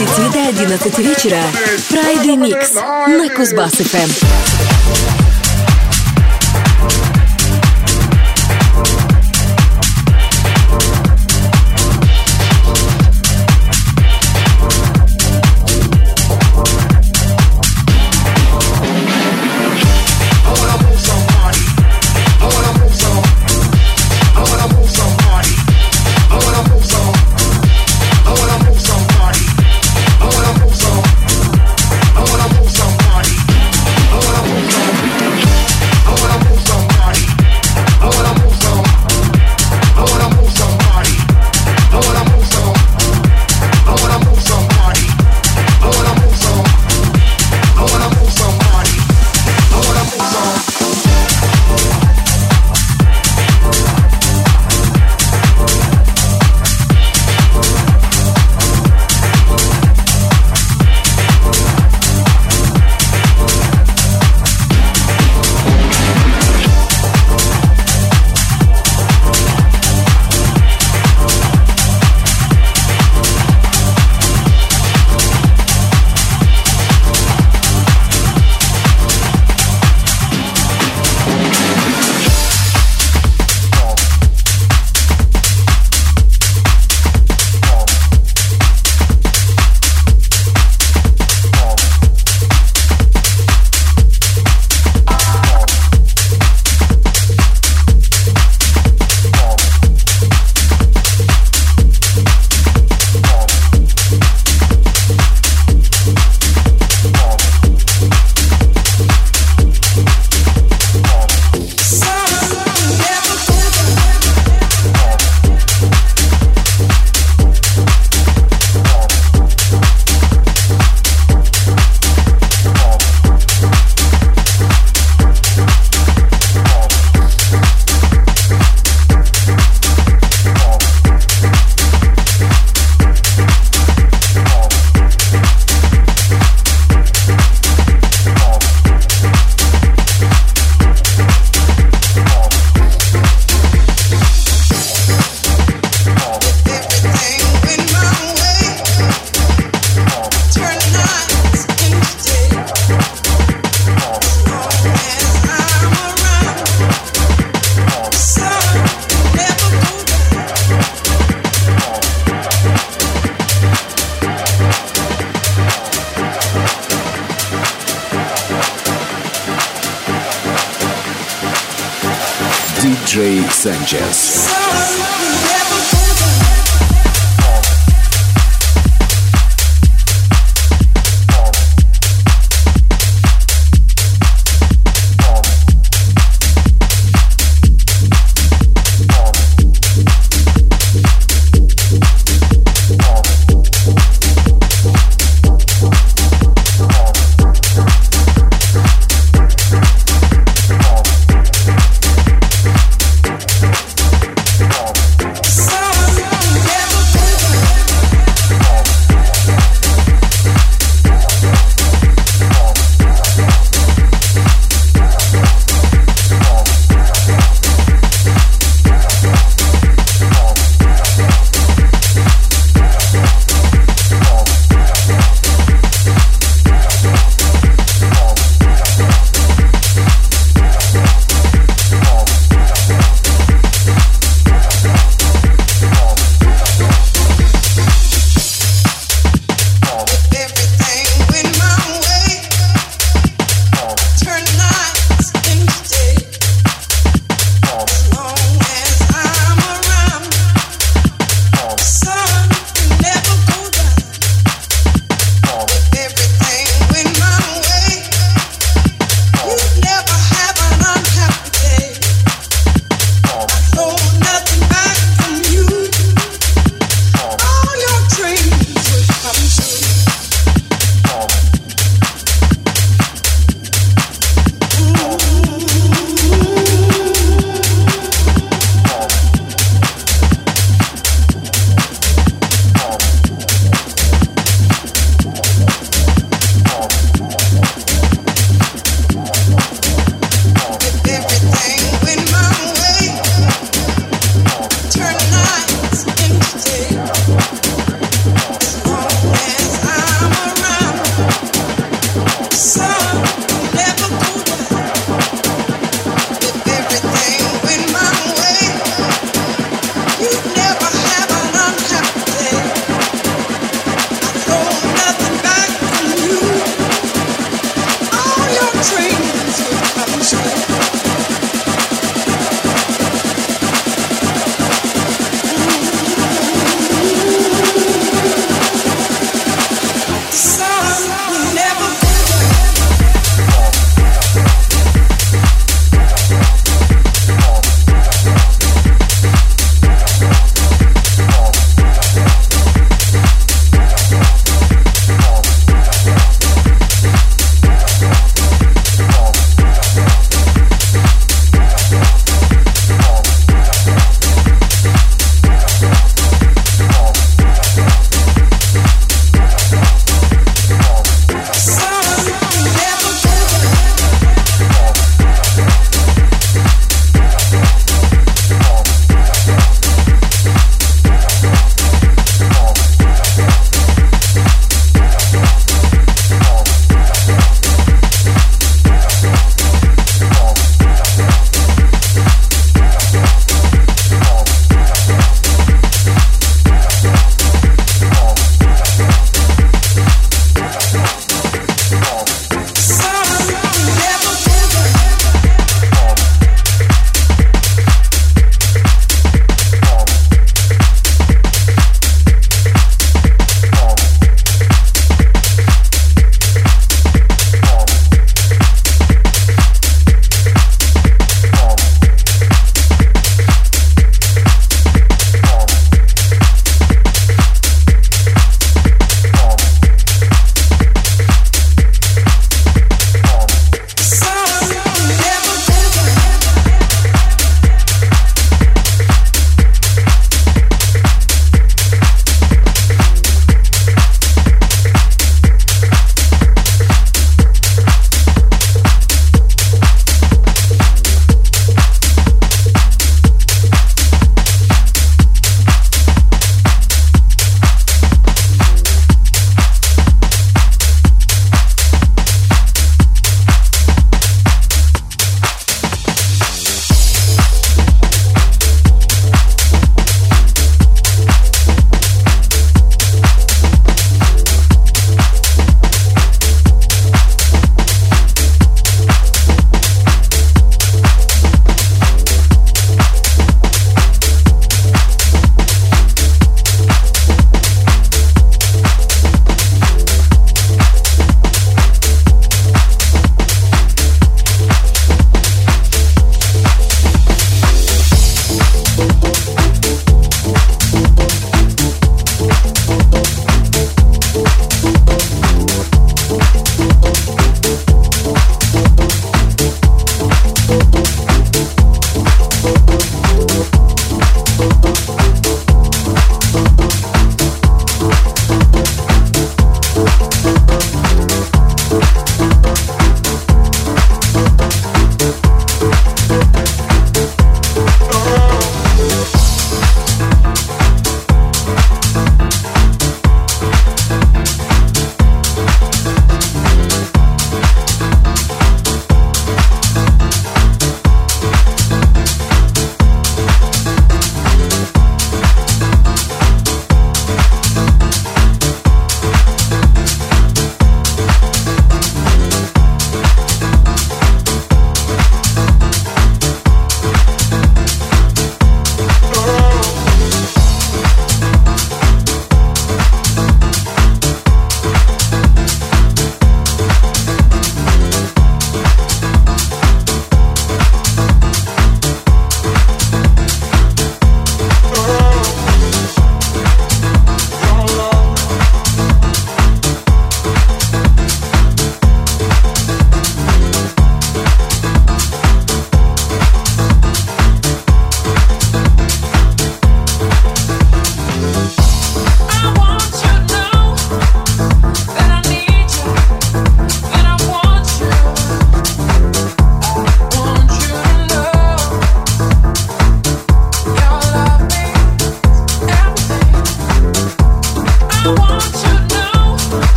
10 до 11 вечера. Friday Mix на Кузбасс-ФМ.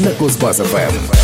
На Кузбасс-ФМ.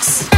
And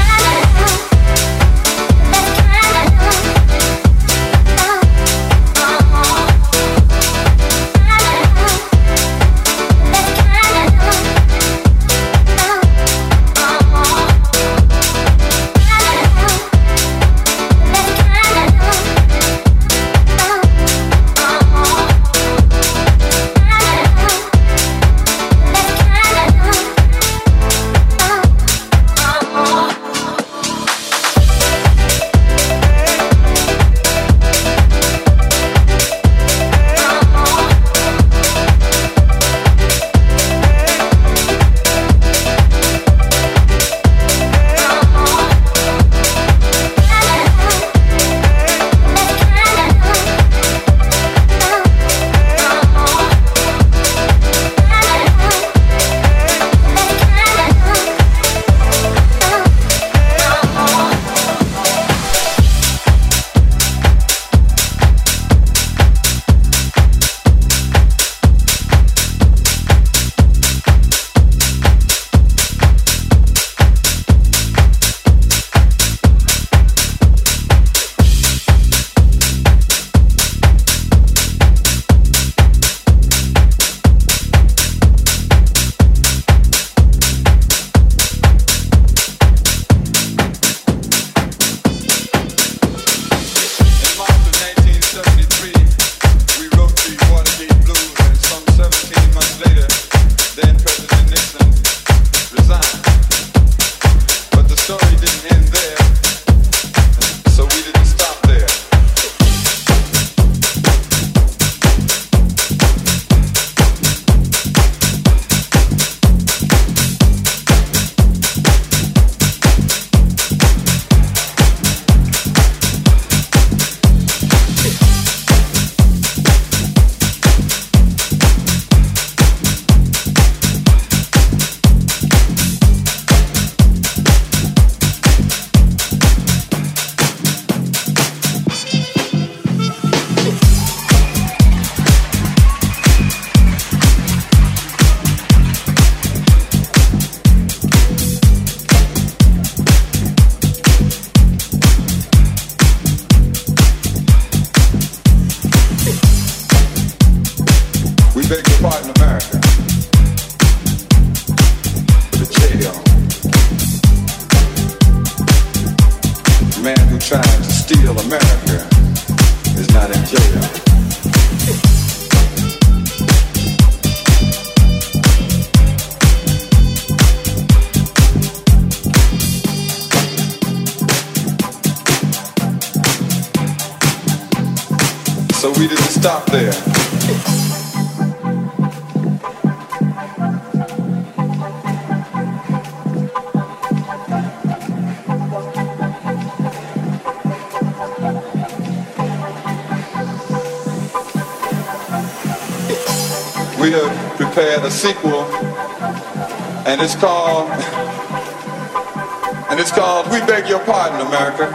America.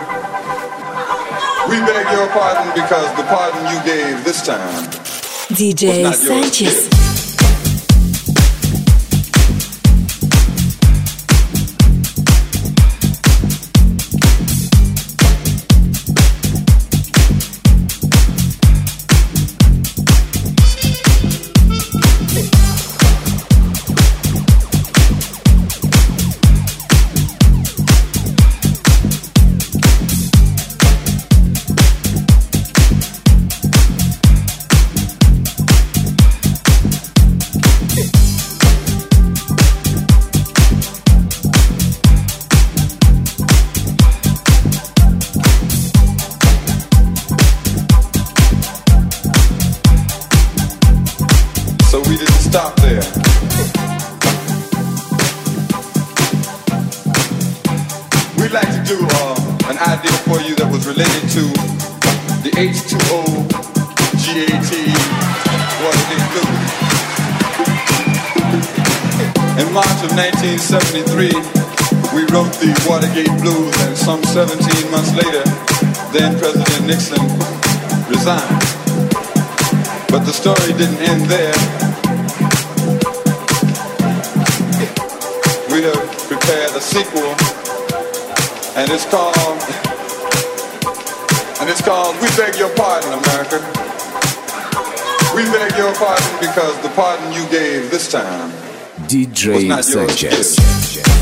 We beg your pardon because the pardon you gave this time DJ Sanchez. pardon because the pardon you gave this time DJ was not Sanchez.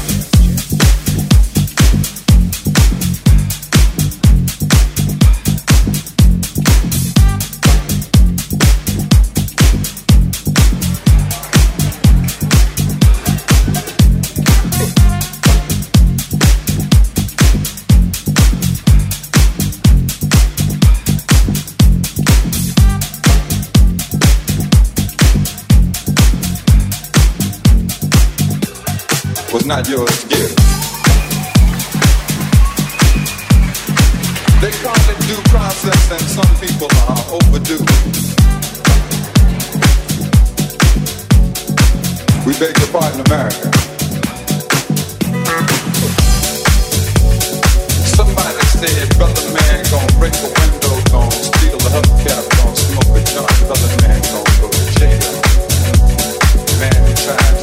was not yours to give. They call it due process, and some people are overdue. We beg your pardon, America. Somebody said, brother man, gonna break the window, gonna steal the hubcap, gonna smoke a joint, brother man, gonna go to jail. Man, besides